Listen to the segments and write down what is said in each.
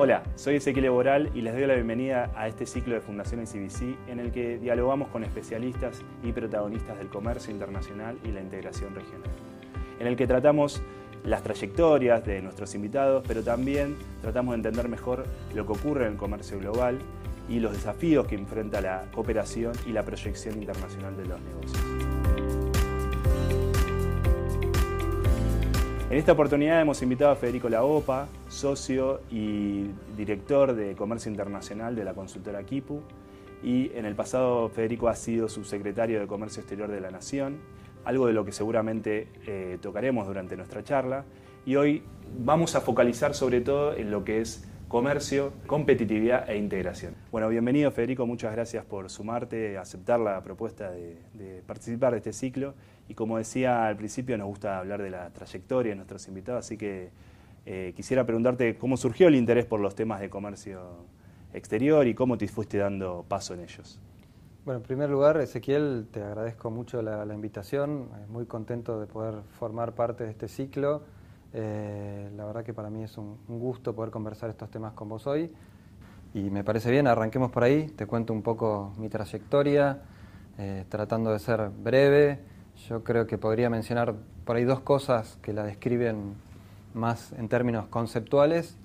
Hola, soy Ezequiel Boral y les doy la bienvenida a este ciclo de Fundaciones CBC en el que dialogamos con especialistas y protagonistas del comercio internacional y la integración regional, en el que tratamos las trayectorias de nuestros invitados, pero también tratamos de entender mejor lo que ocurre en el comercio global y los desafíos que enfrenta la cooperación y la proyección internacional de los negocios. En esta oportunidad hemos invitado a Federico Laopa, socio y director de Comercio Internacional de la consultora Kipu, y en el pasado Federico ha sido subsecretario de Comercio Exterior de la Nación, algo de lo que seguramente eh, tocaremos durante nuestra charla, y hoy vamos a focalizar sobre todo en lo que es comercio, competitividad e integración. Bueno, bienvenido Federico, muchas gracias por sumarte, aceptar la propuesta de, de, participar de este ciclo. Y como decía al principio, nos gusta hablar de la trayectoria de nuestros invitados, así que eh, quisiera preguntarte cómo surgió el interés por los temas de comercio exterior y cómo te fuiste dando paso en ellos. Bueno, en primer lugar, Ezequiel, te agradezco mucho la, la invitación, muy contento de poder formar parte de este ciclo eh, la verdad que para mí es un, gusto poder conversar estos temas con vos hoy. Y me parece bien, arranquemos por ahí, te cuento un poco mi trayectoria, eh, tratando de ser breve. Yo creo que podría mencionar por ahí dos cosas que la describen más en términos conceptuales.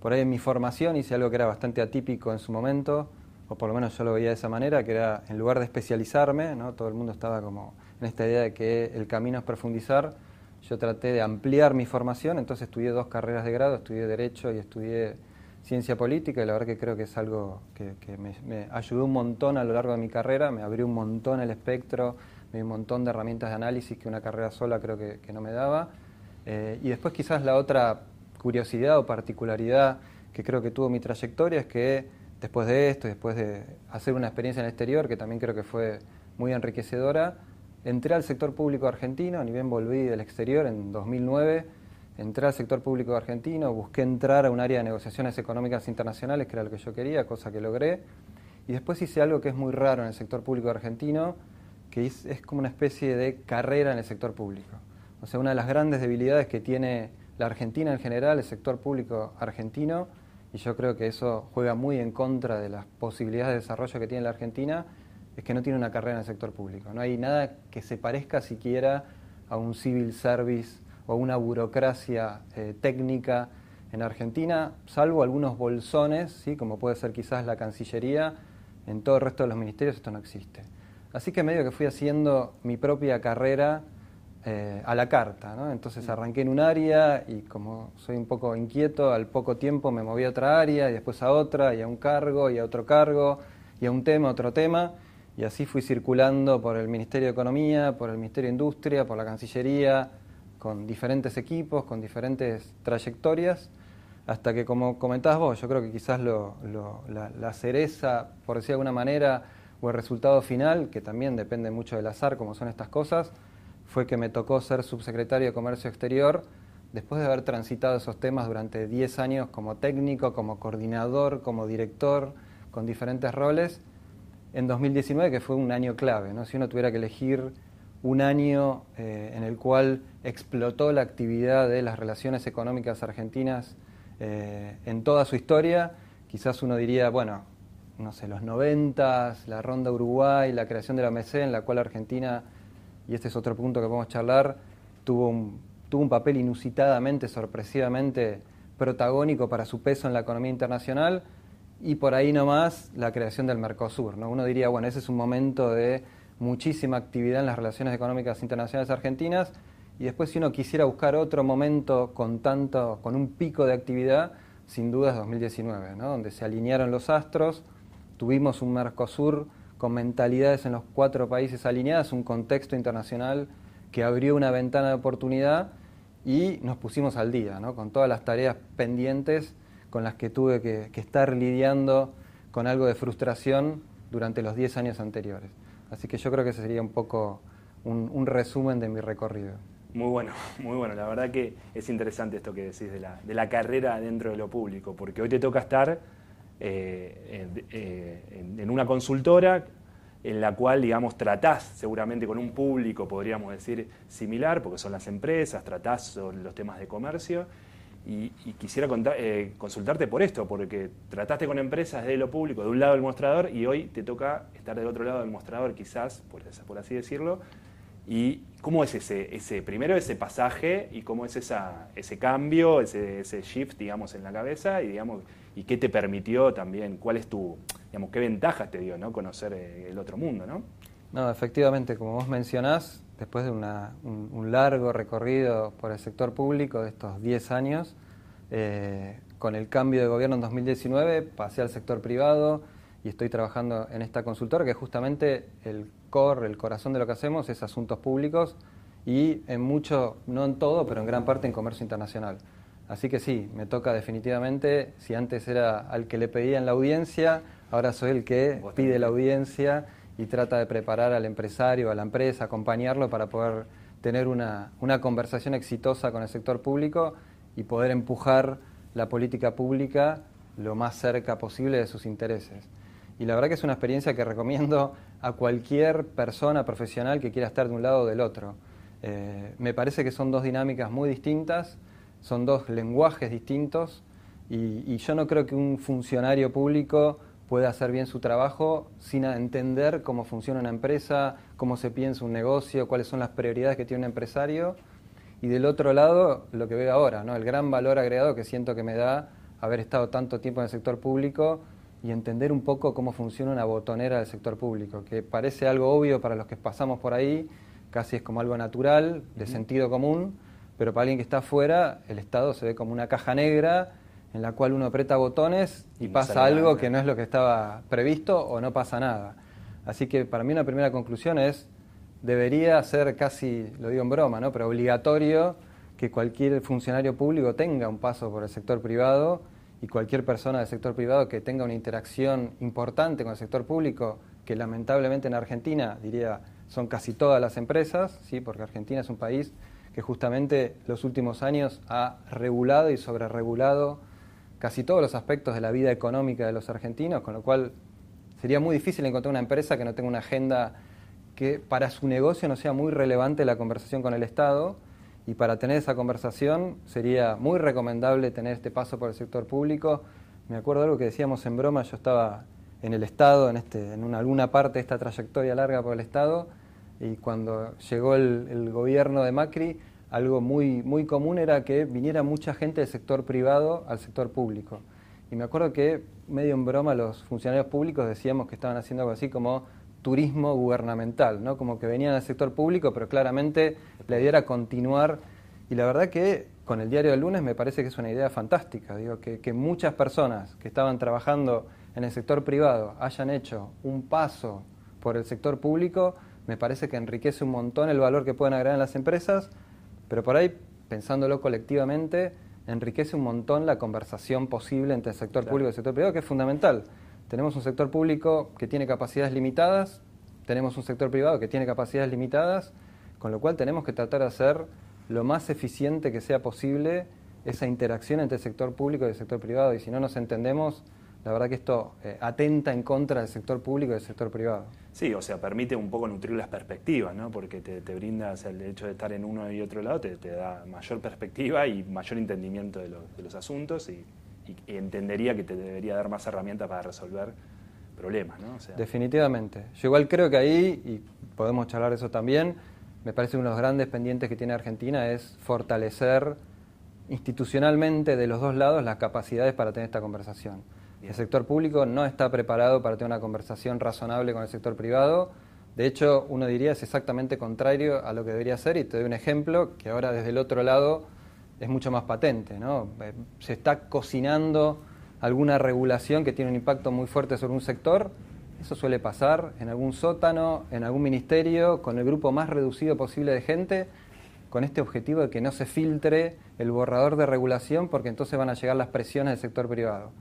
Por ahí en mi formación hice algo que era bastante atípico en su momento, o por lo menos yo lo veía de esa manera, que era en lugar de especializarme, ¿no? todo el mundo estaba como en esta idea de que el camino es profundizar, yo traté de ampliar mi formación, entonces estudié dos carreras de grado, estudié Derecho y estudié Ciencia Política, y la verdad que creo que es algo que, me, ayudó un montón a lo largo de mi carrera, me abrió un montón el espectro, un montón de herramientas de análisis que una carrera sola creo que, no me daba. Eh, y después quizás la otra curiosidad o particularidad que creo que tuvo mi trayectoria es que después de esto, después de hacer una experiencia en el exterior, que también creo que fue muy enriquecedora, entré al sector público argentino, ni bien volví del exterior en 2009, entré al sector público argentino, busqué entrar a un área de negociaciones económicas internacionales, que era lo que yo quería, cosa que logré, y después hice algo que es muy raro en el sector público argentino, que es, como una especie de carrera en el sector público. O sea, una de las grandes debilidades que tiene la Argentina en general, el sector público argentino, y yo creo que eso juega muy en contra de las posibilidades de desarrollo que tiene la Argentina, es que no tiene una carrera en el sector público. No hay nada que se parezca siquiera a un civil service o a una burocracia eh, técnica en Argentina, salvo algunos bolsones, ¿sí? como puede ser quizás la Cancillería, en todo el resto de los ministerios esto no existe. Así que medio que fui haciendo mi propia carrera eh, a la carta, ¿no? Entonces arranqué en un área y como soy un poco inquieto, al poco tiempo me moví a otra área y después a otra y a un cargo y a otro cargo y a un tema, otro tema y así fui circulando por el Ministerio de Economía, por el Ministerio de Industria, por la Cancillería, con diferentes equipos, con diferentes trayectorias, hasta que, como comentabas vos, yo creo que quizás la, cereza, por decir de alguna manera, el resultado final, que también depende mucho del azar, como son estas cosas, fue que me tocó ser subsecretario de Comercio Exterior después de haber transitado esos temas durante 10 años como técnico, como coordinador, como director, con diferentes roles en 2019, que fue un año clave. ¿no? Si uno tuviera que elegir un año eh, en el cual explotó la actividad de las relaciones económicas argentinas eh, en toda su historia, quizás uno diría, bueno, no sé, los 90, la ronda Uruguay, la creación de la OMC, en la cual Argentina, y este es otro punto que podemos charlar, tuvo un, tuvo un papel inusitadamente, sorpresivamente protagónico para su peso en la economía internacional, y por ahí nomás la creación del Mercosur. ¿no? Uno diría, bueno, ese es un momento de muchísima actividad en las relaciones económicas internacionales argentinas y después si uno quisiera buscar otro momento con tanto con un pico de actividad, sin duda es 2019, ¿no? donde se alinearon los astros, tuvimos un Mercosur con mentalidades en los cuatro países alineadas, un contexto internacional que abrió una ventana de oportunidad y nos pusimos al día, ¿no? con todas las tareas pendientes con las que tuve que, estar lidiando con algo de frustración durante los 10 años anteriores. Así que yo creo que ese sería un poco un, resumen de mi recorrido. Muy bueno, muy bueno. La verdad que es interesante esto que decís de la, de la carrera dentro de lo público, porque hoy te toca estar eh, en, en, una consultora en la cual, digamos, tratás seguramente con un público, podríamos decir, similar, porque son las empresas, tratás sobre los temas de comercio, Y, quisiera eh, consultarte por esto, porque trataste con empresas de lo público, de un lado del mostrador, y hoy te toca estar del otro lado del mostrador, quizás, por, por así decirlo. ¿Y cómo es ese, ese, primero ese pasaje y cómo es esa, ese cambio, ese, ese shift, digamos, en la cabeza y, digamos, y qué te permitió también, cuál es tu, digamos, qué ventajas te dio, ¿no? Conocer eh, el otro mundo, ¿no? No, efectivamente, como vos mencionás, después de un, largo recorrido por el sector público de estos 10 años, eh, con el cambio de gobierno en 2019 pasé al sector privado y estoy trabajando en esta consultora que justamente el core, el corazón de lo que hacemos es asuntos públicos y en mucho, no en todo, pero en gran parte en comercio internacional. Así que sí, me toca definitivamente, si antes era al que le pedía en la audiencia, ahora soy el que pide la audiencia y trata de preparar al empresario, a la empresa, acompañarlo para poder tener una, conversación exitosa con el sector público y poder empujar la política pública lo más cerca posible de sus intereses. Y la verdad que es una experiencia que recomiendo a cualquier persona profesional que quiera estar de un lado o del otro. Eh, me parece que son dos dinámicas muy distintas, son dos lenguajes distintos y yo no creo que un funcionario público puede hacer bien su trabajo sin entender cómo funciona una empresa, cómo se piensa un negocio, cuáles son las prioridades que tiene un empresario. Y del otro lado, lo que veo ahora, ¿no? el gran valor agregado que siento que me da haber estado tanto tiempo en el sector público y entender un poco cómo funciona una botonera del sector público, que parece algo obvio para los que pasamos por ahí, casi es como algo natural, de sentido común, pero para alguien que está afuera, el Estado se ve como una caja negra en la cual uno aprieta botones y, pasa algo que no es lo que estaba previsto o no pasa nada. Así que para mí una primera conclusión es, debería ser casi, lo digo en broma, ¿no? pero obligatorio que cualquier funcionario público tenga un paso por el sector privado y cualquier persona del sector privado que tenga una interacción importante con el sector público, que lamentablemente en Argentina, diría, son casi todas las empresas, ¿sí? porque Argentina es un país que justamente los últimos años ha regulado y sobreregulado casi todos los aspectos de la vida económica de los argentinos, con lo cual sería muy difícil encontrar una empresa que no tenga una agenda que para su negocio no sea muy relevante la conversación con el Estado y para tener esa conversación sería muy recomendable tener este paso por el sector público. Me acuerdo de algo que decíamos en broma, yo estaba en el Estado, en, este, en una, alguna parte de esta trayectoria larga por el Estado, y cuando llegó el, gobierno de Macri, algo muy, muy común era que viniera mucha gente del sector privado al sector público. Y me acuerdo que, medio en broma, los funcionarios públicos decíamos que estaban haciendo algo así como turismo gubernamental, ¿no? Como que venían al sector público, pero claramente la idea era continuar. Y la verdad que con el diario del lunes me parece que es una idea fantástica. Digo, que muchas personas que estaban trabajando en el sector privado hayan hecho un paso por el sector público, me parece que enriquece un montón el valor que pueden agregar en las empresas pero por ahí, pensándolo colectivamente, enriquece un montón la conversación posible entre el sector público y el sector privado, que es fundamental. Tenemos un sector público que tiene capacidades limitadas, tenemos un sector privado que tiene capacidades limitadas, con lo cual tenemos que tratar de hacer lo más eficiente que sea posible esa interacción entre el sector público y el sector privado. Y si no nos entendemos, la verdad que esto eh, atenta en contra del sector público y del sector privado. Sí, o sea, permite un poco nutrir las perspectivas, ¿no? Porque te, te brinda, el hecho de estar en uno y otro lado te, da mayor perspectiva y mayor entendimiento de, los asuntos y, entendería que te debería dar más herramientas para resolver problemas, ¿no? Definitivamente. Yo igual creo que ahí, y podemos charlar eso también, me parece uno de los grandes pendientes que tiene Argentina es fortalecer institucionalmente de los dos lados las capacidades para tener esta conversación. El sector público no está preparado para tener una conversación razonable con el sector privado. De hecho, uno diría es exactamente contrario a lo que debería ser y te doy un ejemplo que ahora desde el otro lado es mucho más patente. ¿no? Eh, se está cocinando alguna regulación que tiene un impacto muy fuerte sobre un sector. Eso suele pasar en algún sótano, en algún ministerio, con el grupo más reducido posible de gente, con este objetivo de que no se filtre el borrador de regulación porque entonces van a llegar las presiones del sector privado.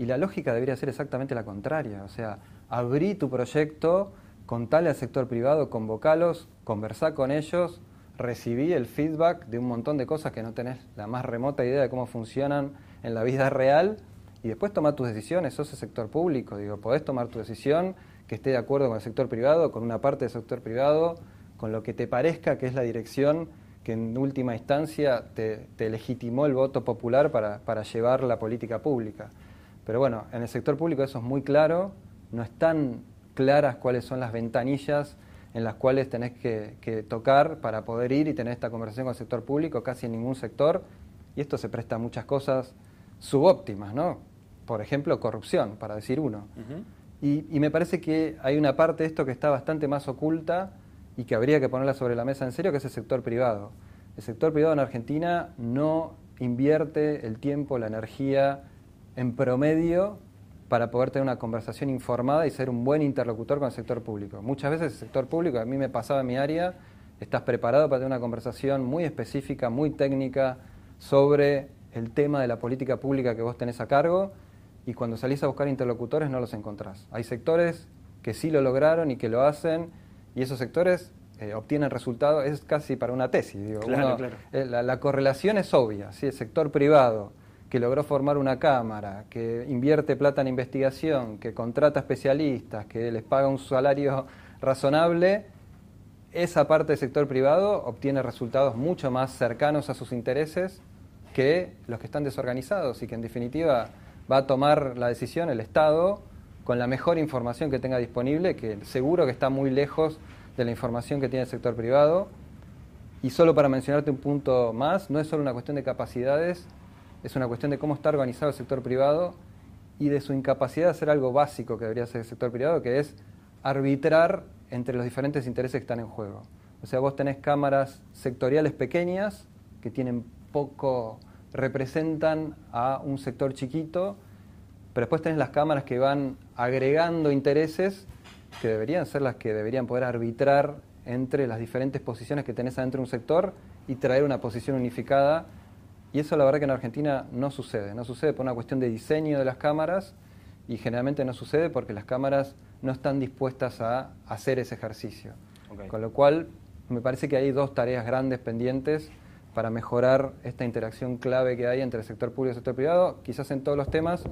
Y la lógica debería ser exactamente la contraria, o sea, abrí tu proyecto, contale al sector privado, convocalos, conversá con ellos, recibí el feedback de un montón de cosas que no tenés la más remota idea de cómo funcionan en la vida real y después toma tus decisiones, sos el sector público, digo, podés tomar tu decisión que esté de acuerdo con el sector privado, con una parte del sector privado, con lo que te parezca que es la dirección que en última instancia te, legitimó el voto popular para, para, llevar la política pública. Pero bueno, en el sector público eso es muy claro, no están claras cuáles son las ventanillas en las cuales tenés que, que, tocar para poder ir y tener esta conversación con el sector público, casi en ningún sector, y esto se presta a muchas cosas subóptimas, ¿no? Por ejemplo, corrupción, para decir uno. y, y, me parece que hay una parte de esto que está bastante más oculta y que habría que ponerla sobre la mesa en serio, que es el sector privado. El sector privado en Argentina no invierte el tiempo, la energía en promedio para poder tener una conversación informada y ser un buen interlocutor con el sector público. Muchas veces el sector público, a mí me pasaba en mi área, estás preparado para tener una conversación muy específica, muy técnica sobre el tema de la política pública que vos tenés a cargo y cuando salís a buscar interlocutores no los encontrás. Hay sectores que sí lo lograron y que lo hacen y esos sectores eh, obtienen resultados, es casi para una tesis. Digo. Eh, la, correlación es obvia, ¿sí? el sector privado que logró formar una cámara, que invierte plata en investigación, que contrata especialistas, que les paga un salario razonable, esa parte del sector privado obtiene resultados mucho más cercanos a sus intereses que los que están desorganizados y que en definitiva va a tomar la decisión el Estado con la mejor información que tenga disponible, que seguro que está muy lejos de la información que tiene el sector privado. Y solo para mencionarte un punto más, no es solo una cuestión de capacidades, es una cuestión de cómo está organizado el sector privado y de su incapacidad de hacer algo básico que debería hacer el sector privado, que es arbitrar entre los diferentes intereses que están en juego. O sea, vos tenés cámaras sectoriales pequeñas que tienen poco, representan a un sector chiquito pero después tenés las cámaras que van agregando intereses que deberían ser las que deberían poder arbitrar entre las diferentes posiciones que tenés adentro de un sector y traer una posición unificada. Y eso la verdad que en Argentina no sucede. No sucede por una cuestión de diseño de las cámaras y generalmente no sucede porque las cámaras no están dispuestas a hacer ese ejercicio. Con lo cual me parece que hay dos tareas grandes pendientes para mejorar esta interacción clave que hay entre el sector público y el sector privado, quizás en todos los temas,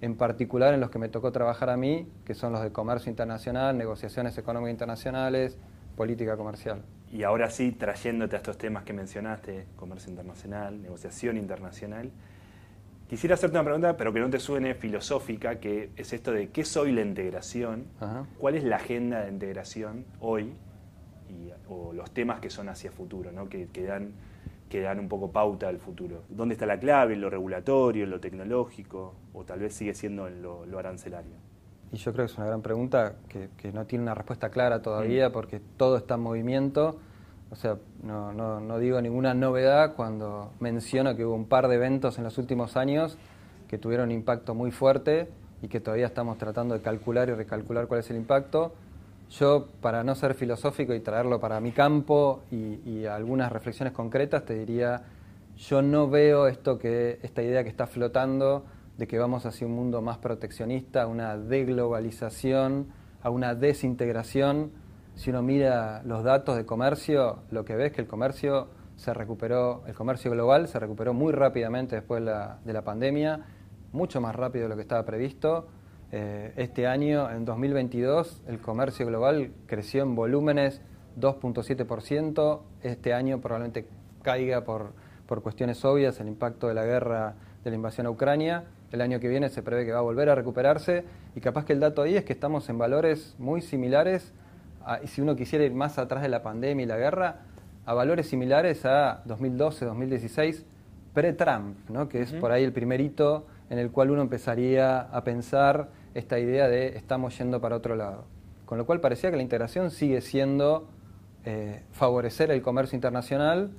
en particular en los que me tocó trabajar a mí, que son los de comercio internacional, negociaciones económicas internacionales, política comercial. Y ahora sí, trayéndote a estos temas que mencionaste, comercio internacional, negociación internacional, quisiera hacerte una pregunta, pero que no te suene filosófica, que es esto de qué soy la integración, cuál es la agenda de integración hoy, o los temas que son hacia futuro, ¿no? que, que dan que dan un poco pauta al futuro. ¿Dónde está la clave? ¿En lo regulatorio, en lo tecnológico o tal vez sigue siendo en lo, arancelario? Y yo creo que es una gran pregunta que, no tiene una respuesta clara todavía mm. porque todo está en movimiento. O sea, no, no, no, digo ninguna novedad cuando menciono que hubo un par de eventos en los últimos años que tuvieron un impacto muy fuerte y que todavía estamos tratando de calcular y recalcular cuál es el impacto. Yo, para no ser filosófico y traerlo para mi campo y, algunas reflexiones concretas, te diría, yo no veo esto que, esta idea que está flotando de que vamos hacia un mundo más proteccionista, una deglobalización, a una desintegración. Si uno mira los datos de comercio, lo que ve es que el comercio se recuperó, el comercio global se recuperó muy rápidamente después de la, de la pandemia, mucho más rápido de lo que estaba previsto eh, este año, en 2022, el comercio global creció en volúmenes 2.7%. Este año probablemente caiga por, por cuestiones obvias el impacto de la guerra de la invasión a Ucrania. El año que viene se prevé que va a volver a recuperarse y capaz que el dato ahí es que estamos en valores muy similares, y si uno quisiera ir más atrás de la pandemia y la guerra, a valores similares a 2012, 2016, pre-Trump, ¿no? que es por ahí el primer hito en el cual uno empezaría a pensar esta idea de estamos yendo para otro lado. Con lo cual parecía que la integración sigue siendo eh, favorecer el comercio internacional,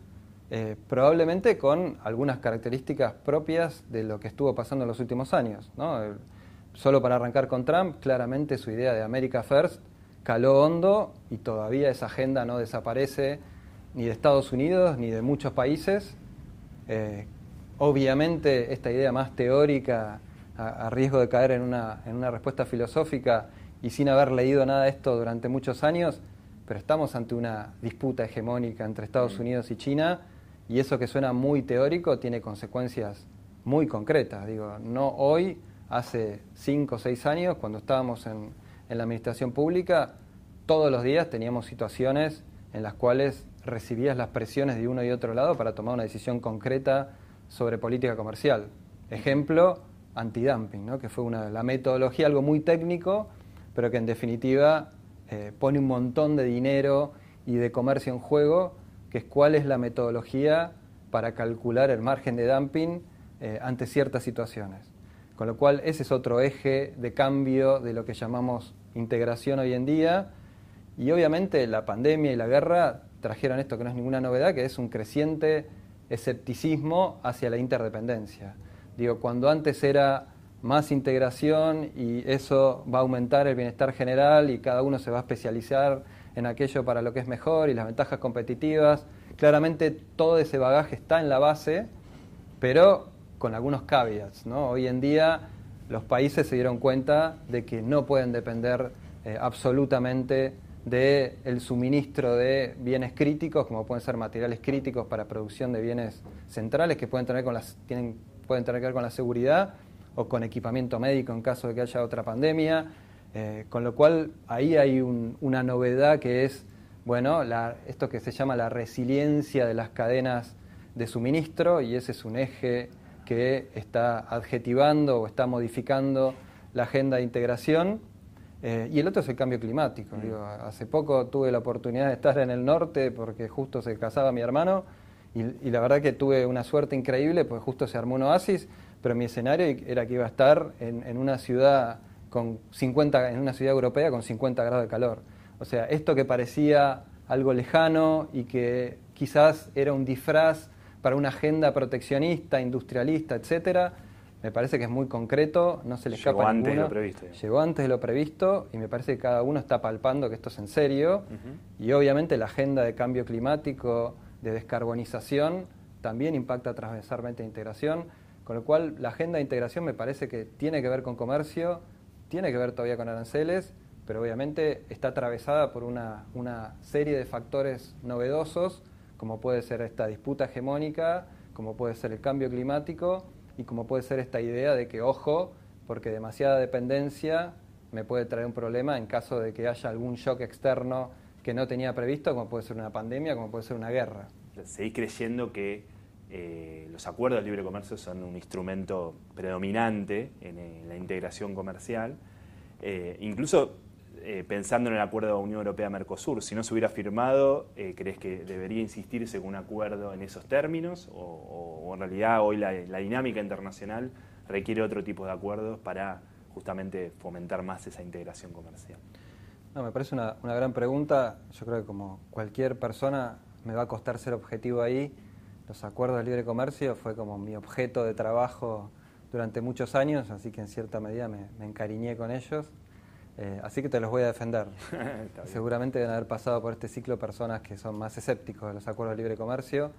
eh, probablemente con algunas características propias de lo que estuvo pasando en los últimos años. solo para arrancar con Trump, claramente su idea de America First caló hondo y todavía esa agenda no desaparece ni de Estados Unidos ni de muchos países. Eh, obviamente esta idea más teórica a, riesgo de caer en una, en una respuesta filosófica y sin haber leído nada de esto durante muchos años, pero estamos ante una disputa hegemónica entre Estados mm. Unidos y China y eso que suena muy teórico tiene consecuencias muy concretas. Digo, no hoy, hace cinco o seis años, cuando estábamos en, en, la administración pública, todos los días teníamos situaciones en las cuales recibías las presiones de uno y otro lado para tomar una decisión concreta sobre política comercial. Ejemplo, antidumping, ¿no? que fue una, la metodología, algo muy técnico, pero que en definitiva eh, pone un montón de dinero y de comercio en juego, que es cuál es la metodología para calcular el margen de dumping eh, ante ciertas situaciones. Con lo cual ese es otro eje de cambio de lo que llamamos integración hoy en día. Y obviamente la pandemia y la guerra trajeron esto que no es ninguna novedad, que es un creciente escepticismo hacia la interdependencia. Digo, cuando antes era más integración y eso va a aumentar el bienestar general y cada uno se va a especializar en aquello para lo que es mejor y las ventajas competitivas, claramente todo ese bagaje está en la base, pero con algunos caveats. ¿no? Hoy en día los países se dieron cuenta de que no pueden depender eh, absolutamente del suministro de bienes críticos, como pueden ser materiales críticos para producción de bienes centrales, que pueden tener, con las, tienen, pueden tener que ver con la seguridad o con equipamiento médico en caso de que haya otra pandemia. Eh, con lo cual ahí hay una novedad que es, bueno, esto que se llama la resiliencia de las cadenas de suministro y ese es un eje que está adjetivando o está modificando la agenda de integración. Eh, y el otro es el cambio climático. Mm. hace poco tuve la oportunidad de estar en el norte porque justo se casaba mi hermano y, la verdad que tuve una suerte increíble porque justo se armó un oasis, pero mi escenario era que iba a estar en, una ciudad con 50, en una ciudad europea con 50 grados de calor. O sea, esto que parecía algo lejano y que quizás era un disfraz para una agenda proteccionista, industrialista, etcétera, me parece que es muy concreto, no se le escapa Llegó antes de lo previsto. Llegó antes de lo previsto y me parece que cada uno está palpando que esto es en serio y obviamente la agenda de cambio climático, de descarbonización, también impacta transversalmente en integración, con lo cual la agenda de integración me parece que tiene que ver con comercio, tiene que ver todavía con aranceles, pero obviamente está atravesada por una, una serie de factores novedosos como puede ser esta disputa hegemónica, como puede ser el cambio climático y como puede ser esta idea de que, ojo, porque demasiada dependencia me puede traer un problema en caso de que haya algún shock externo que no tenía previsto, como puede ser una pandemia, como puede ser una guerra. Seguís creyendo que eh, los acuerdos de libre comercio son un instrumento predominante en, la integración comercial. Eh, incluso eh, pensando en el acuerdo Unión Europea-Mercosur, si no se hubiera firmado, ¿crees que debería insistirse con un acuerdo en esos términos? ¿O, en realidad hoy la, dinámica internacional requiere otro tipo de acuerdos para justamente fomentar más esa integración comercial? No, me parece una, una gran pregunta. Yo creo que como cualquier persona me va a costar ser objetivo ahí. Los acuerdos de libre comercio fue como mi objeto de trabajo durante muchos años, así que en cierta medida me, me encariñé con ellos. Eh, así que te los voy a defender. Seguramente deben haber pasado por este ciclo personas que son más escépticos de los acuerdos de libre comercio,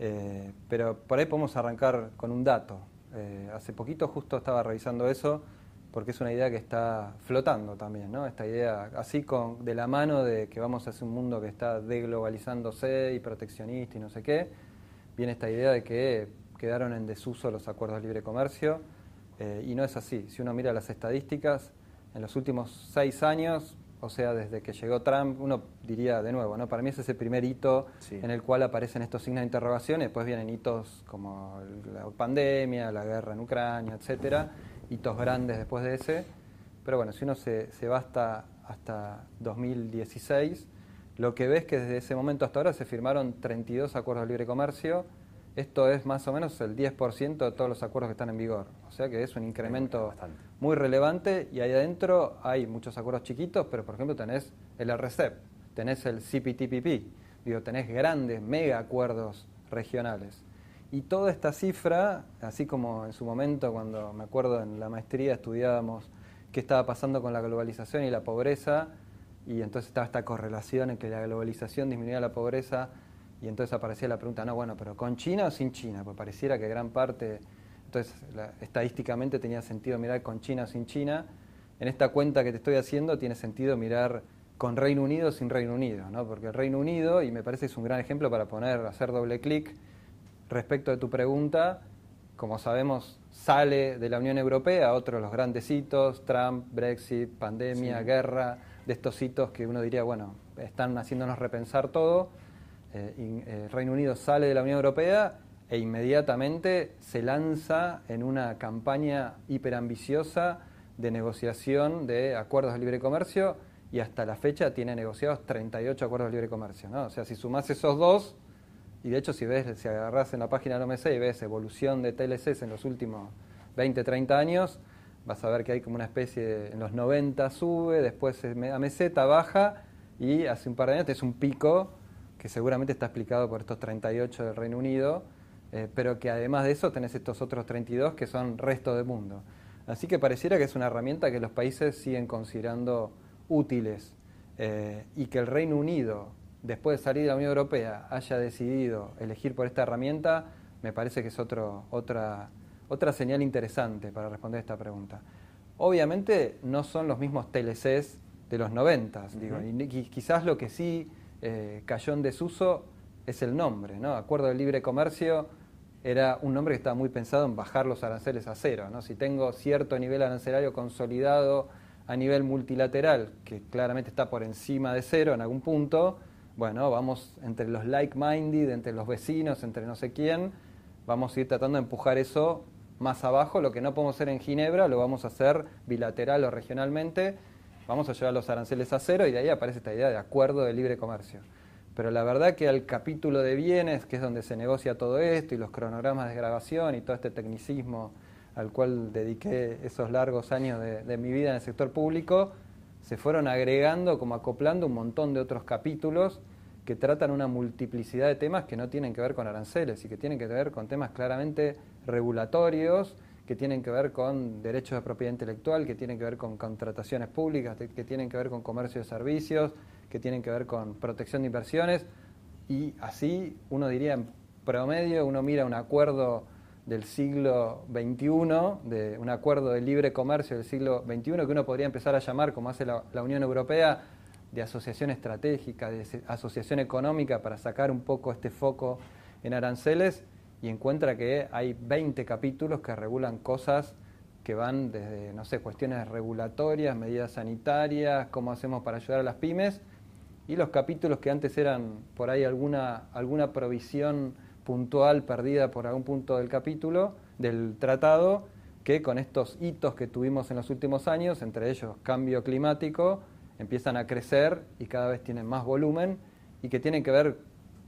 eh, pero por ahí podemos arrancar con un dato. Eh, hace poquito justo estaba revisando eso porque es una idea que está flotando también, ¿no? Esta idea, así con, de la mano de que vamos hacia un mundo que está deglobalizándose y proteccionista y no sé qué, viene esta idea de que quedaron en desuso los acuerdos de libre comercio y no es así. Si uno mira las estadísticas, en los últimos seis años, o sea, desde que llegó Trump, uno diría de nuevo, ¿no? Para mí ese es el primer hito en el cual aparecen estos signos de interrogación, y después vienen hitos como la pandemia, la guerra en Ucrania, etcétera, hitos grandes después de ese. Pero bueno, si uno se, se va hasta, hasta 2016, lo que ves que desde ese momento hasta ahora se firmaron 32 acuerdos de libre comercio, esto es más o menos el 10% de todos los acuerdos que están en vigor. O sea que es un incremento muy relevante y ahí adentro hay muchos acuerdos chiquitos, pero por ejemplo tenés el RCEP, tenés el CPTPP, digo, tenés grandes, mega acuerdos regionales. Y toda esta cifra, así como en su momento cuando me acuerdo en la maestría estudiábamos qué estaba pasando con la globalización y la pobreza, y entonces estaba esta correlación en que la globalización disminuía la pobreza, y entonces aparecía la pregunta, no, bueno, pero ¿con China o sin China? Pues pareciera que gran parte, entonces estadísticamente tenía sentido mirar con China o sin China. En esta cuenta que te estoy haciendo tiene sentido mirar con Reino Unido o sin Reino Unido, ¿no? Porque el Reino Unido, y me parece que es un gran ejemplo para poner, hacer doble clic respecto de tu pregunta, como sabemos, sale de la Unión Europea, otro de los grandes hitos, Trump, Brexit, pandemia, guerra, de estos hitos que uno diría, bueno, están haciéndonos repensar todo el Reino Unido sale de la Unión Europea e inmediatamente se lanza en una campaña hiperambiciosa de negociación de acuerdos de libre comercio y hasta la fecha tiene negociados 38 acuerdos de libre comercio. O sea, si sumás esos dos, y de hecho si ves, si agarras en la página del OMC y ves evolución de TLCs en los últimos 20, 30 años, vas a ver que hay como una especie de, en los 90 sube, después a meseta baja y hace un par de años es un pico que seguramente está explicado por estos 38 del Reino Unido eh, pero que además de eso tenés estos otros 32 que son resto del mundo. Así que pareciera que es una herramienta que los países siguen considerando útiles eh, y que el Reino Unido, después de salir de la Unión Europea, haya decidido elegir por esta herramienta, me parece que es otro, otra, otra señal interesante para responder esta pregunta. Obviamente no son los mismos TLCs de los 90, digo, y quizás lo que sí eh, cayó en desuso es el nombre, ¿no? Acuerdo de Libre Comercio era un nombre que estaba muy pensado en bajar los aranceles a cero. ¿no? Si tengo cierto nivel arancelario consolidado a nivel multilateral, que claramente está por encima de cero en algún punto, bueno, vamos entre los like-minded, entre los vecinos, entre no sé quién, vamos a ir tratando de empujar eso más abajo. Lo que no podemos hacer en Ginebra lo vamos a hacer bilateral o regionalmente. Vamos a llevar los aranceles a cero y de ahí aparece esta idea de acuerdo de libre comercio. Pero la verdad que al capítulo de bienes, que es donde se negocia todo esto, y los cronogramas de grabación y todo este tecnicismo al cual dediqué esos largos años de, mi vida en el sector público, se fueron agregando, como acoplando un montón de otros capítulos que tratan una multiplicidad de temas que no tienen que ver con aranceles y que tienen que ver con temas claramente regulatorios, que tienen que ver con derechos de propiedad intelectual, que tienen que ver con contrataciones públicas, que tienen que ver con comercio de servicios, que tienen que ver con protección de inversiones. Y así uno diría en promedio, uno mira un acuerdo del siglo XXI, de un acuerdo de libre comercio del siglo XXI que uno podría empezar a llamar, como hace la, Unión Europea, de asociación estratégica, de asociación económica para sacar un poco este foco en aranceles y encuentra que hay 20 capítulos que regulan cosas que van desde, no sé, cuestiones regulatorias, medidas sanitarias, cómo hacemos para ayudar a las pymes, y los capítulos que antes eran por ahí alguna, alguna provisión puntual perdida por algún punto del capítulo, del tratado, que con estos hitos que tuvimos en los últimos años, entre ellos cambio climático, empiezan a crecer y cada vez tienen más volumen y que tienen que ver,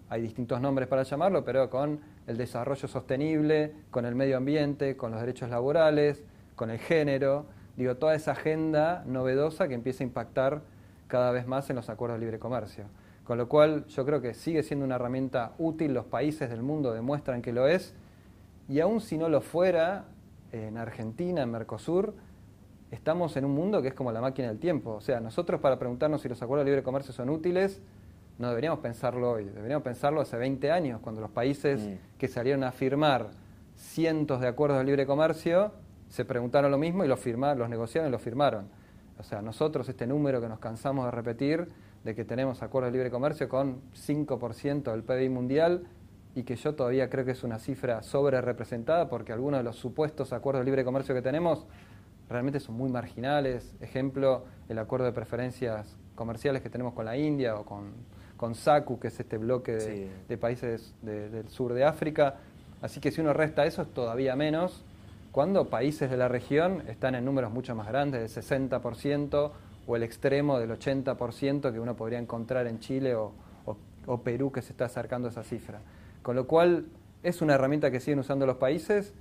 hay distintos nombres para llamarlo, pero con el desarrollo sostenible, con el medio ambiente, con los derechos laborales, con el género, digo, toda esa agenda novedosa que empieza a impactar cada vez más en los acuerdos de libre comercio. Con lo cual yo creo que sigue siendo una herramienta útil, los países del mundo demuestran que lo es, y aún si no lo fuera, en Argentina, en Mercosur, estamos en un mundo que es como la máquina del tiempo. O sea, nosotros para preguntarnos si los acuerdos de libre comercio son útiles, no deberíamos pensarlo hoy, deberíamos pensarlo hace 20 años, cuando los países mm. que salieron a firmar cientos de acuerdos de libre comercio se preguntaron lo mismo y los firmaron, los negociaron y los firmaron. O sea, nosotros este número que nos cansamos de repetir, de que tenemos acuerdos de libre comercio con 5% del PIB mundial y que yo todavía creo que es una cifra sobre representada porque algunos de los supuestos acuerdos de libre comercio que tenemos realmente son muy marginales. Ejemplo, el acuerdo de preferencias comerciales que tenemos con la India o con, con SACU, que es este bloque de, países del sur de África. Así que si uno resta eso es todavía menos cuando países de la región están en números mucho más grandes, del 60% o el extremo del 80% que uno podría encontrar en Chile o, Perú que se está acercando a esa cifra. Con lo cual es una herramienta que siguen usando los países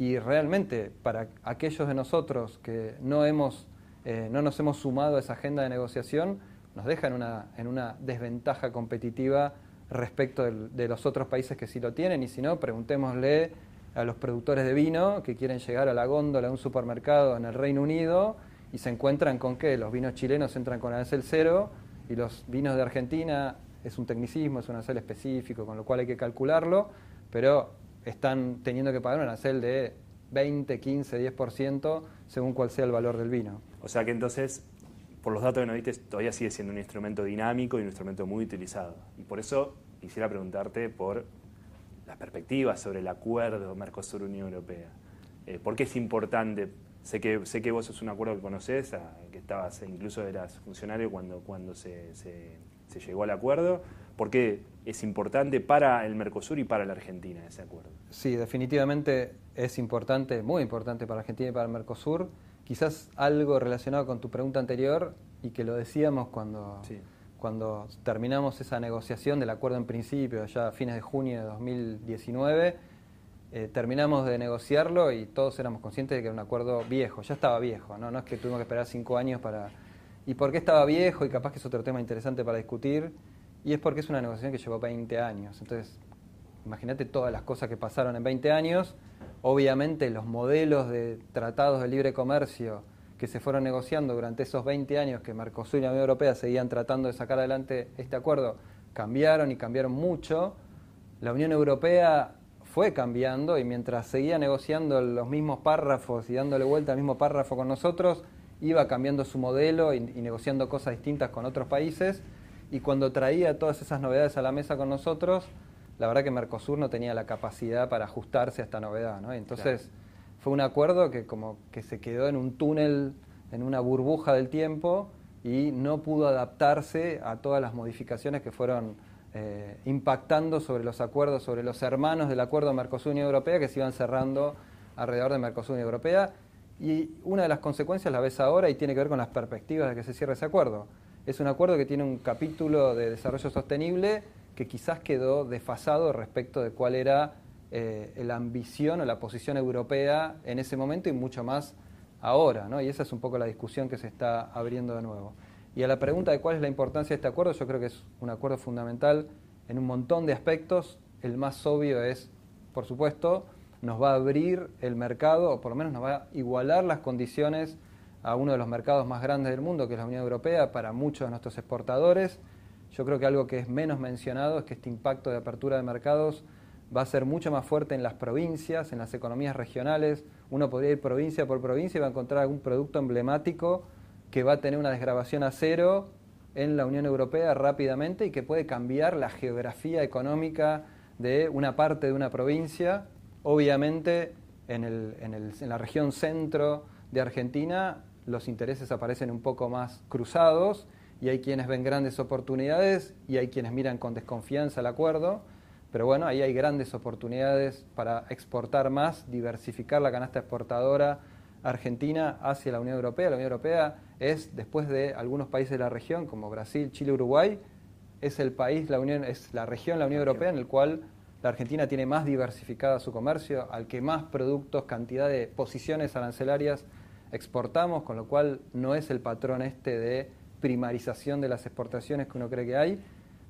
y realmente para aquellos de nosotros que no, hemos, eh, no nos hemos sumado a esa agenda de negociación, nos deja en una, en una desventaja competitiva respecto de los otros países que sí lo tienen. Y si no, preguntémosle a los productores de vino que quieren llegar a la góndola de un supermercado en el Reino Unido y se encuentran con que los vinos chilenos entran con arancel cero y los vinos de Argentina es un tecnicismo, es un arancel específico, con lo cual hay que calcularlo, pero están teniendo que pagar un arancel de 20, 15, 10% según cuál sea el valor del vino. O sea que entonces, por los datos que nos diste, todavía sigue siendo un instrumento dinámico y un instrumento muy utilizado. Y por eso quisiera preguntarte por las perspectivas sobre el acuerdo Mercosur-Unión Europea. Eh, ¿Por qué es importante? Sé que, sé que vos es un acuerdo que conoces, que estabas, incluso eras funcionario cuando, cuando se, se, llegó al acuerdo. ¿Por qué es importante para el Mercosur y para la Argentina ese acuerdo. Sí, definitivamente es importante, muy importante para Argentina y para el Mercosur. Quizás algo relacionado con tu pregunta anterior y que lo decíamos cuando, cuando terminamos esa negociación del acuerdo en principio, allá a fines de junio de 2019, eh, terminamos de negociarlo y todos éramos conscientes de que era un acuerdo viejo, ya estaba viejo, ¿no? no es que tuvimos que esperar cinco años para... ¿Y por qué estaba viejo? Y capaz que es otro tema interesante para discutir y es porque es una negociación que llevó 20 años. Entonces, imagínate todas las cosas que pasaron en 20 años. Obviamente los modelos de tratados de libre comercio que se fueron negociando durante esos 20 años que Mercosur y la Unión Europea seguían tratando de sacar adelante este acuerdo cambiaron y cambiaron mucho. La Unión Europea fue cambiando y mientras seguía negociando los mismos párrafos y dándole vuelta al mismo párrafo con nosotros, iba cambiando su modelo y, y negociando cosas distintas con otros países y cuando traía todas esas novedades a la mesa con nosotros, la verdad que Mercosur no tenía la capacidad para ajustarse a esta novedad, ¿no? Entonces fue un acuerdo que como que se quedó en un túnel, en una burbuja del tiempo y no pudo adaptarse a todas las modificaciones que fueron eh, impactando sobre los acuerdos, sobre los hermanos del acuerdo Mercosur-Unión Europea que se iban cerrando alrededor de Mercosur-Unión Europea. Y una de las consecuencias la ves ahora y tiene que ver con las perspectivas de que se cierre ese acuerdo es un acuerdo que tiene un capítulo de desarrollo sostenible que quizás quedó desfasado respecto de cuál era eh, la ambición o la posición europea en ese momento y mucho más ahora, ¿no? Y esa es un poco la discusión que se está abriendo de nuevo. Y a la pregunta de cuál es la importancia de este acuerdo, yo creo que es un acuerdo fundamental en un montón de aspectos. El más obvio es, por supuesto, nos va a abrir el mercado, o por lo menos nos va a igualar las condiciones a uno de los mercados más grandes del mundo, que es la Unión Europea, para muchos de nuestros exportadores. Yo creo que algo que es menos mencionado es que este impacto de apertura de mercados va a ser mucho más fuerte en las provincias, en las economías regionales. Uno podría ir provincia por provincia y va a encontrar algún producto emblemático que va a tener una desgrabación a cero en la Unión Europea rápidamente y que puede cambiar la geografía económica de una parte de una provincia. Obviamente en, en la región centro de Argentina los intereses aparecen un poco más cruzados y hay quienes ven grandes oportunidades y hay quienes miran con desconfianza el acuerdo, pero bueno, ahí hay grandes oportunidades para exportar más, diversificar la canasta exportadora argentina hacia la Unión Europea. La Unión Europea es, después de algunos países de la región, como Brasil, Chile, Uruguay, es el país, la Unión, es la región, la Unión Europea, en el cual la Argentina tiene más diversificada su comercio, al que más productos, cantidad de posiciones arancelarias exportamos, con lo cual no es el patrón este de primarización de las exportaciones que uno cree que hay,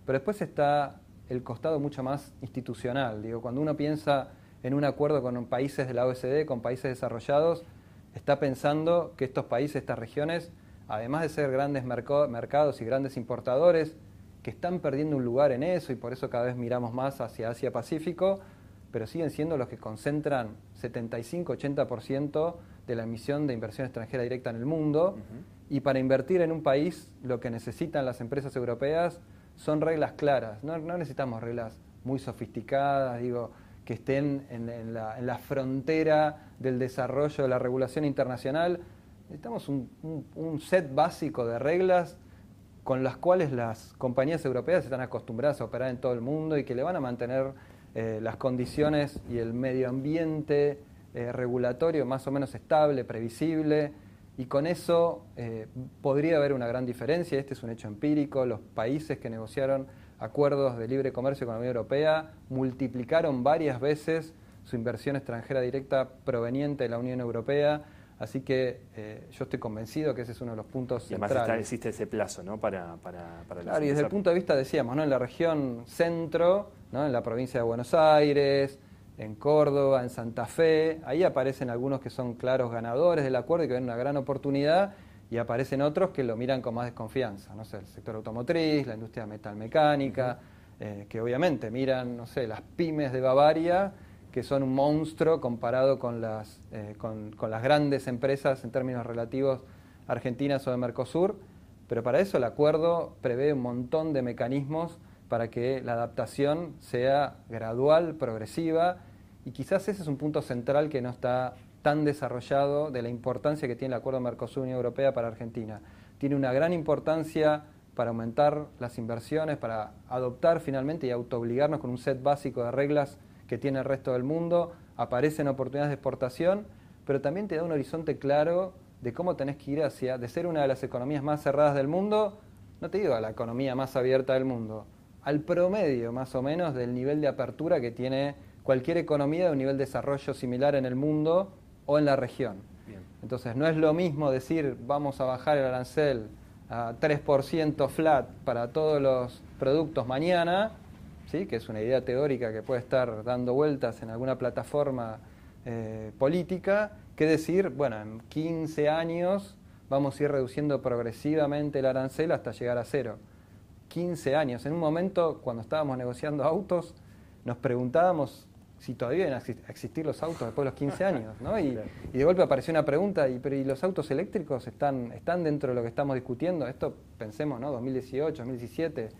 pero después está el costado mucho más institucional. Digo, cuando uno piensa en un acuerdo con países de la OSD, con países desarrollados, está pensando que estos países, estas regiones, además de ser grandes mercados y grandes importadores, que están perdiendo un lugar en eso y por eso cada vez miramos más hacia Asia-Pacífico, pero siguen siendo los que concentran 75-80% de la emisión de inversión extranjera directa en el mundo. Y para invertir en un país, lo que necesitan las empresas europeas son reglas claras. No, necesitamos reglas muy sofisticadas, digo, que estén en, la, frontera del desarrollo de la regulación internacional. Necesitamos un, set básico de reglas con las cuales las compañías europeas están acostumbradas a operar en todo el mundo y que le van a mantener eh, las condiciones y el medio ambiente eh, regulatorio más o menos estable, previsible, y con eso eh, podría haber una gran diferencia. Este es un hecho empírico. Los países que negociaron acuerdos de libre comercio con la Unión Europea multiplicaron varias veces su inversión extranjera directa proveniente de la Unión Europea. Así que eh, yo estoy convencido que ese es uno de los puntos y además centrales. existe ese plazo ¿no? para, para, para Claro, y desde el punto de vista, decíamos, ¿no? en la región centro, ¿no? en la provincia de Buenos Aires, en Córdoba, en Santa Fe. Ahí aparecen algunos que son claros ganadores del acuerdo y que ven una gran oportunidad y aparecen otros que lo miran con más desconfianza. No sé, el sector automotriz, la industria metalmecánica, eh, que obviamente miran, no sé, las pymes de Bavaria, que son un monstruo comparado con las, eh, con, con las grandes empresas en términos relativos argentinas o de Mercosur. Pero para eso el acuerdo prevé un montón de mecanismos para que la adaptación sea gradual, progresiva y quizás ese es un punto central que no está tan desarrollado de la importancia que tiene el acuerdo Mercosur-Unión Europea para Argentina. Tiene una gran importancia para aumentar las inversiones, para adoptar finalmente y autoobligarnos con un set básico de reglas que tiene el resto del mundo, aparecen oportunidades de exportación, pero también te da un horizonte claro de cómo tenés que ir hacia, de ser una de las economías más cerradas del mundo, no te digo a la economía más abierta del mundo, al promedio más o menos del nivel de apertura que tiene cualquier economía de un nivel de desarrollo similar en el mundo o en la región. Entonces no es lo mismo decir vamos a bajar el arancel a 3% flat para todos los productos mañana, ¿sí? que es una idea teórica que puede estar dando vueltas en alguna plataforma eh, política, que decir, bueno, en 15 años vamos a ir reduciendo progresivamente el arancel hasta llegar a cero. 15 años. En un momento, cuando estábamos negociando autos, nos preguntábamos si todavía iban a existir los autos después de los 15 años, ¿no? Y, de golpe apareció una pregunta, ¿y, pero, ¿y los autos eléctricos están, están dentro de lo que estamos discutiendo? Esto pensemos, ¿no? 2018, 2017,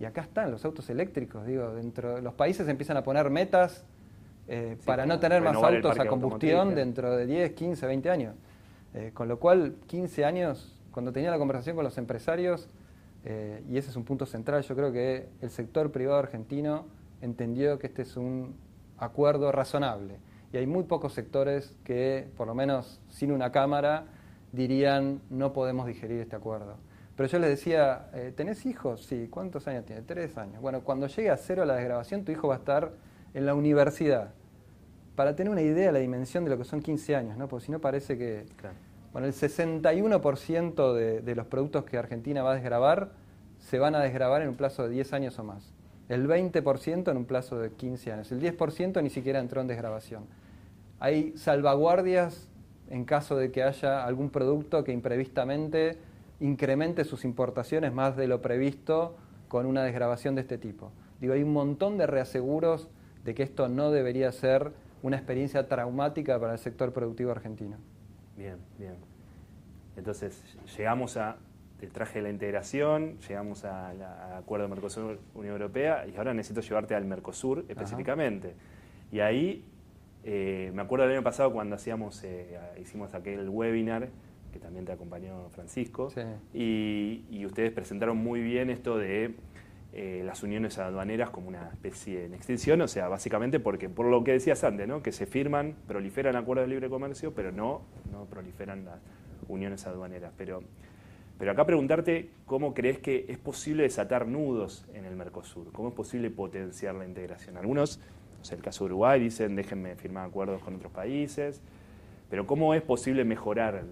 y acá están los autos eléctricos, digo, dentro de los países empiezan a poner metas eh, para no tener más autos a combustión dentro de 10, 15, 20 años. Eh, con lo cual, 15 años, cuando tenía la conversación con los empresarios, eh, y ese es un punto central, yo creo que el sector privado argentino entendió que este es un acuerdo razonable. Y hay muy pocos sectores que, por lo menos sin una cámara, dirían no podemos digerir este acuerdo. Pero yo les decía, ¿tenés hijos? Sí, ¿cuántos años tiene? Tres años. Bueno, cuando llegue a cero la desgrabación, tu hijo va a estar en la universidad, para tener una idea de la dimensión de lo que son 15 años, ¿no? porque si no parece que... Bueno, el 61% de, los productos que Argentina va a desgrabar se van a desgrabar en un plazo de 10 años o más. El 20% en un plazo de 15 años. El 10% ni siquiera entró en desgrabación. Hay salvaguardias en caso de que haya algún producto que imprevistamente incremente sus importaciones más de lo previsto con una desgrabación de este tipo. Digo, hay un montón de reaseguros de que esto no debería ser una experiencia traumática para el sector productivo argentino. Bien, bien. Entonces, llegamos a el traje la integración, llegamos al acuerdo Mercosur-Unión Europea y ahora necesito llevarte al Mercosur específicamente. Y ahí, eh, me acuerdo del año pasado cuando hacíamos, eh, hicimos aquel webinar, que también te acompañó Francisco, y, y ustedes presentaron muy bien esto de eh, las uniones aduaneras como una especie de extinción, o sea, básicamente porque, por lo que decías antes, ¿no? que se firman, proliferan acuerdos de libre comercio, pero no, no proliferan las uniones aduaneras. Pero, pero acá preguntarte cómo crees que es posible desatar nudos en el Mercosur, cómo es posible potenciar la integración. Algunos, o sea, el caso de Uruguay, dicen déjenme firmar acuerdos con otros países, pero ¿cómo es posible mejorar,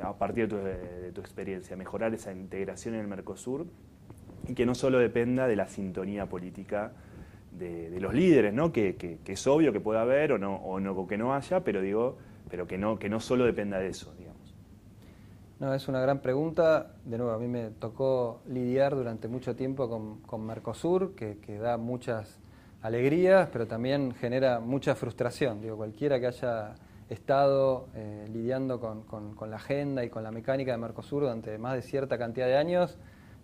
a partir de tu experiencia, mejorar esa integración en el Mercosur y que no solo dependa de la sintonía política de, los líderes, ¿no? Que, es obvio que pueda haber o no, que no haya, pero digo, pero que no, que no solo dependa de eso, digamos. No, es una gran pregunta. De nuevo, a mí me tocó lidiar durante mucho tiempo con, Mercosur, que, da muchas alegrías, pero también genera mucha frustración. Digo, cualquiera que haya estado eh, lidiando con, la agenda y con la mecánica de Mercosur durante más de cierta cantidad de años,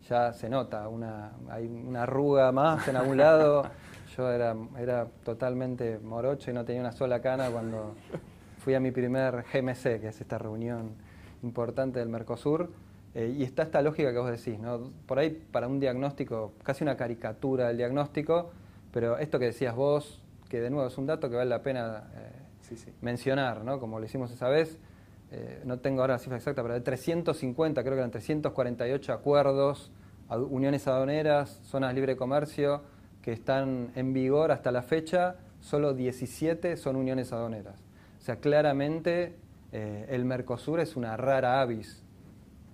ya se nota, una, hay una arruga más en algún lado. Yo era, era totalmente morocho y no tenía una sola cana cuando fui a mi primer GMC, que es esta reunión importante del Mercosur. Eh, y está esta lógica que vos decís, ¿no? Por ahí para un diagnóstico, casi una caricatura del diagnóstico, pero esto que decías vos, que de nuevo es un dato que vale la pena eh, mencionar, ¿no? Como lo hicimos esa vez, eh, no tengo ahora la cifra exacta, pero de 350, creo que eran 348 acuerdos, uniones aduaneras, zonas de libre comercio que están en vigor hasta la fecha, solo 17 son uniones aduaneras. O sea, claramente eh, el Mercosur es una rara avis,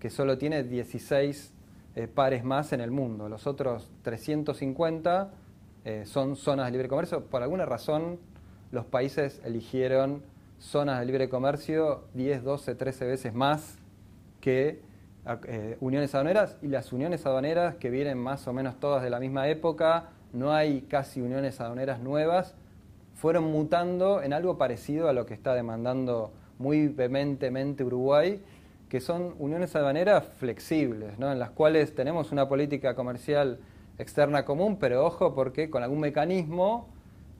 que solo tiene 16 eh, pares más en el mundo. Los otros 350 son zonas de libre comercio. Por alguna razón, los países eligieron zonas de libre comercio 10, 12, 13 veces más que eh, uniones aduaneras y las uniones aduaneras que vienen más o menos todas de la misma época, no hay casi uniones aduaneras nuevas, fueron mutando en algo parecido a lo que está demandando muy vehementemente Uruguay, que son uniones aduaneras flexibles, ¿no? en las cuales tenemos una política comercial externa común, pero ojo porque con algún mecanismo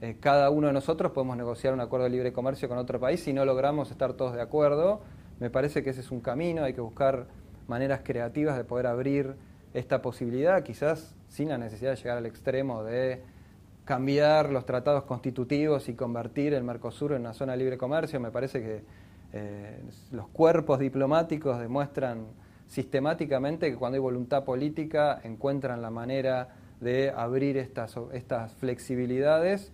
eh, cada uno de nosotros podemos negociar un acuerdo de libre comercio con otro país si no logramos estar todos de acuerdo. Me parece que ese es un camino, hay que buscar maneras creativas de poder abrir esta posibilidad, quizás sin la necesidad de llegar al extremo de cambiar los tratados constitutivos y convertir el Mercosur en una zona de libre comercio. Me parece que eh, los cuerpos diplomáticos demuestran sistemáticamente que cuando hay voluntad política encuentran la manera de abrir estas, estas flexibilidades.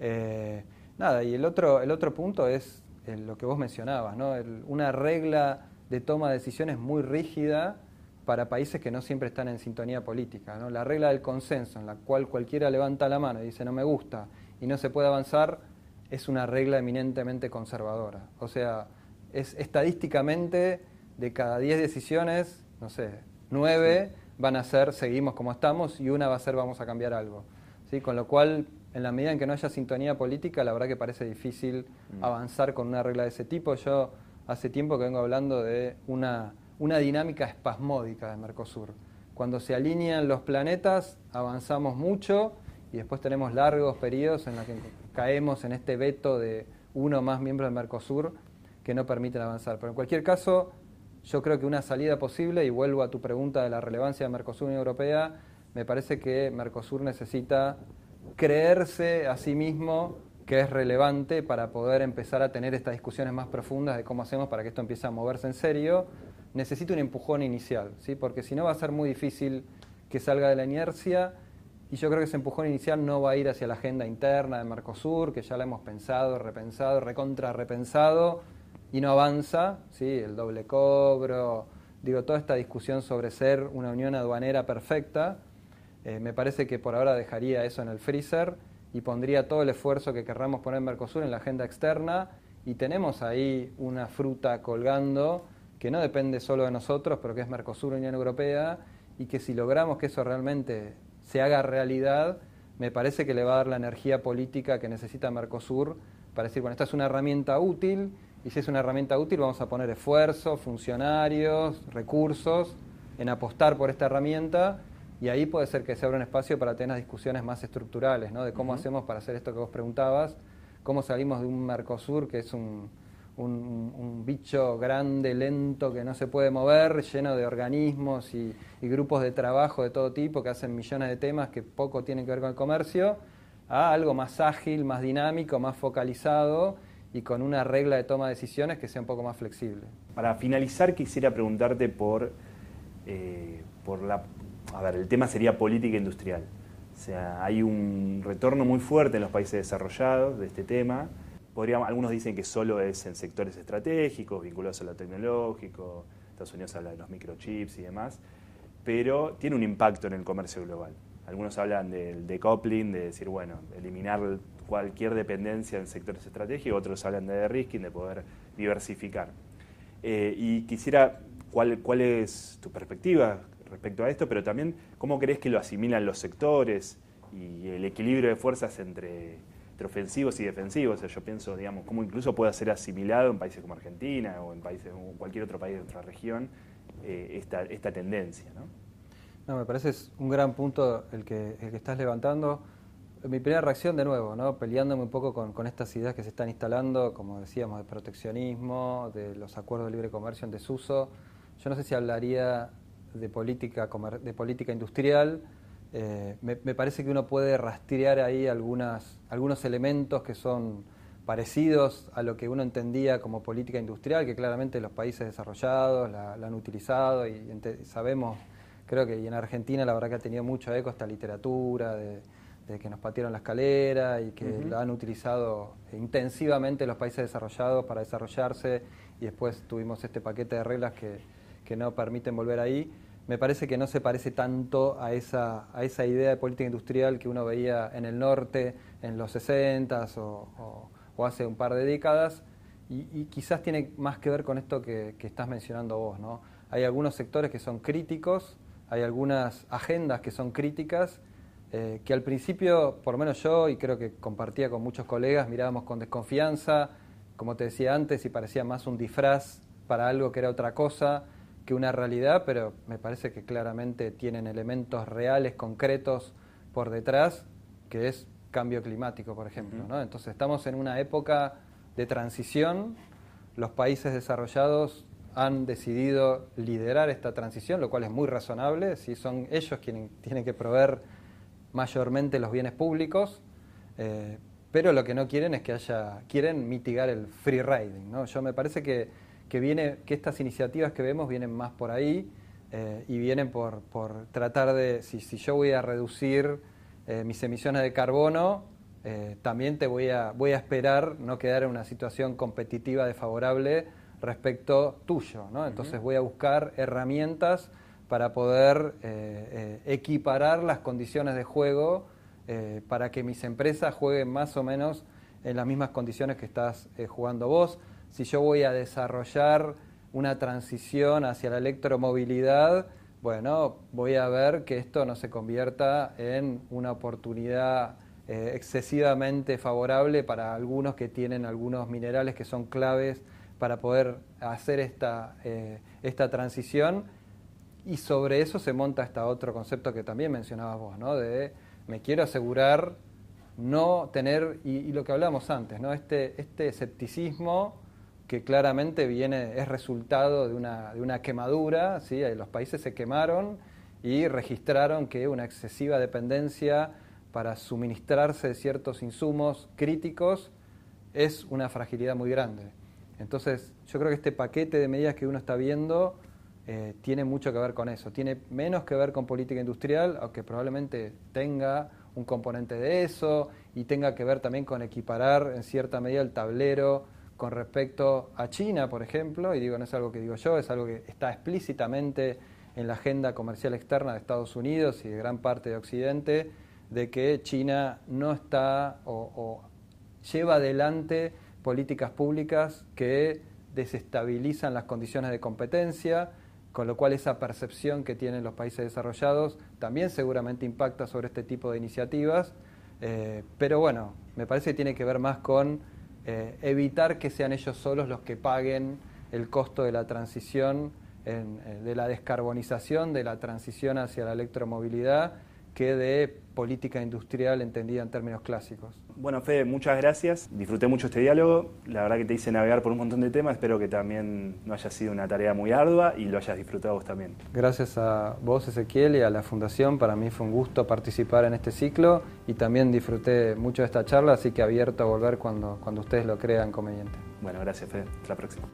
Eh, nada, y el otro, el otro punto es lo que vos mencionabas, ¿no? una regla de toma de decisiones muy rígida para países que no siempre están en sintonía política. ¿no? La regla del consenso, en la cual cualquiera levanta la mano y dice no me gusta y no se puede avanzar, es una regla eminentemente conservadora. O sea, es estadísticamente de cada 10 decisiones, no sé, 9 van a ser seguimos como estamos y una va a ser vamos a cambiar algo. ¿sí? Con lo cual, en la medida en que no haya sintonía política, la verdad que parece difícil mm. avanzar con una regla de ese tipo. Yo hace tiempo que vengo hablando de una una dinámica espasmódica de Mercosur. Cuando se alinean los planetas, avanzamos mucho y después tenemos largos periodos en los que caemos en este veto de uno o más miembros de Mercosur que no permiten avanzar. Pero en cualquier caso, yo creo que una salida posible, y vuelvo a tu pregunta de la relevancia de Mercosur y Europea, me parece que Mercosur necesita creerse a sí mismo que es relevante para poder empezar a tener estas discusiones más profundas de cómo hacemos para que esto empiece a moverse en serio necesita un empujón inicial, ¿sí? porque si no va a ser muy difícil que salga de la inercia y yo creo que ese empujón inicial no va a ir hacia la agenda interna de Mercosur, que ya la hemos pensado, repensado, recontra repensado y no avanza, ¿sí? el doble cobro, digo, toda esta discusión sobre ser una unión aduanera perfecta, eh, me parece que por ahora dejaría eso en el freezer y pondría todo el esfuerzo que querramos poner en Mercosur en la agenda externa. Y tenemos ahí una fruta colgando que no depende solo de nosotros, pero que es Mercosur, Unión Europea, y que si logramos que eso realmente se haga realidad, me parece que le va a dar la energía política que necesita Mercosur para decir, bueno, esta es una herramienta útil, y si es una herramienta útil vamos a poner esfuerzos, funcionarios, recursos en apostar por esta herramienta, y ahí puede ser que se abra un espacio para tener discusiones más estructurales, ¿no? De cómo hacemos para hacer esto que vos preguntabas, cómo salimos de un Mercosur que es un un, bicho grande, lento, que no se puede mover, lleno de organismos y, grupos de trabajo de todo tipo que hacen millones de temas que poco tienen que ver con el comercio, a algo más ágil, más dinámico, más focalizado y con una regla de toma de decisiones que sea un poco más flexible. Para finalizar, quisiera preguntarte por, eh, por la... A ver, el tema sería política industrial. O sea, hay un retorno muy fuerte en los países desarrollados de este tema algunos dicen que solo es en sectores estratégicos, vinculados a lo tecnológico, Estados Unidos habla de los microchips y demás, pero tiene un impacto en el comercio global. Algunos hablan del decoupling, de decir, bueno, eliminar cualquier dependencia en sectores estratégicos, otros hablan de risking, de poder diversificar. Eh, y quisiera, ¿cuál, ¿cuál es tu perspectiva respecto a esto? Pero también, ¿cómo crees que lo asimilan los sectores y el equilibrio de fuerzas entre entre ofensivos y defensivos. yo pienso, digamos, cómo incluso puede ser asimilado en países como Argentina o en países o cualquier otro país de nuestra región eh, esta, esta, tendencia. ¿no? no, me parece es un gran punto el que, el que estás levantando. Mi primera reacción, de nuevo, ¿no? peleándome un poco con, con, estas ideas que se están instalando, como decíamos, de proteccionismo, de los acuerdos de libre comercio en desuso. Yo no sé si hablaría de política, de política industrial, eh, me, parece que uno puede rastrear ahí algunas, algunos elementos que son parecidos a lo que uno entendía como política industrial, que claramente los países desarrollados la, han utilizado y sabemos, creo que y en Argentina la verdad que ha tenido mucho eco esta literatura de, que nos patearon la escalera y que lo han utilizado intensivamente los países desarrollados para desarrollarse y después tuvimos este paquete de reglas que, que no permiten volver ahí me parece que no se parece tanto a esa, a esa idea de política industrial que uno veía en el norte en los 60 o, o, hace un par de décadas, y, quizás tiene más que ver con esto que, estás mencionando vos. ¿no? Hay algunos sectores que son críticos, hay algunas agendas que son críticas, eh, que al principio, por lo menos yo, y creo que compartía con muchos colegas, mirábamos con desconfianza, como te decía antes, y parecía más un disfraz para algo que era otra cosa que una realidad, pero me parece que claramente tienen elementos reales, concretos por detrás, que es cambio climático, por ejemplo. ¿no? Entonces estamos en una época de transición, los países desarrollados han decidido liderar esta transición, lo cual es muy razonable, si son ellos quienes tienen que proveer mayormente los bienes públicos, eh, pero lo que no quieren es que haya, quieren mitigar el free riding. ¿no? Yo me parece que, que, viene, que estas iniciativas que vemos vienen más por ahí eh, y vienen por, por tratar de, si, si, yo voy a reducir eh, mis emisiones de carbono, también te voy a, voy a esperar no quedar en una situación competitiva desfavorable respecto tuyo. ¿no? Entonces voy a buscar herramientas para poder eh, eh, equiparar las condiciones de juego eh, para que mis empresas jueguen más o menos en las mismas condiciones que estás jugando vos. Si yo voy a desarrollar una transición hacia la electromovilidad, bueno, voy a ver que esto no se convierta en una oportunidad excesivamente favorable para algunos que tienen algunos minerales que son claves para poder hacer esta, esta transición y sobre eso se monta este otro concepto que también mencionabas vos, ¿no? De me quiero asegurar no tener, y, lo que hablábamos antes, ¿no? Este, este escepticismo que claramente viene, es resultado de una, de una quemadura, ¿sí? los países se quemaron y registraron que una excesiva dependencia para suministrarse de ciertos insumos críticos es una fragilidad muy grande. Entonces, yo creo que este paquete de medidas que uno está viendo eh, tiene mucho que ver con eso. Tiene menos que ver con política industrial, aunque probablemente tenga un componente de eso y tenga que ver también con equiparar en cierta medida el tablero con respecto a China, por ejemplo, y digo, no es algo que digo yo, es algo que está explícitamente en la agenda comercial externa de Estados Unidos y de gran parte de Occidente, de que China no está o, lleva adelante políticas públicas que desestabilizan las condiciones de competencia, con lo cual esa percepción que tienen los países desarrollados también seguramente impacta sobre este tipo de iniciativas, eh, pero bueno, me parece que tiene que ver más con eh, evitar que sean ellos solos los que paguen el costo de la transición, eh, de la descarbonización, de la transición hacia la electromovilidad que de política industrial entendida en términos clásicos. Bueno, Fede, muchas gracias. Disfruté mucho este diálogo. La verdad que te hice navegar por un montón de temas. Espero que también no haya sido una tarea muy ardua y lo hayas disfrutado vos también. Gracias a vos, Ezequiel, y a la Fundación. Para mí fue un gusto participar en este ciclo y también disfruté mucho de esta charla, así que abierto a volver cuando, cuando ustedes lo crean conveniente. Bueno, gracias, Fede. Hasta la próxima.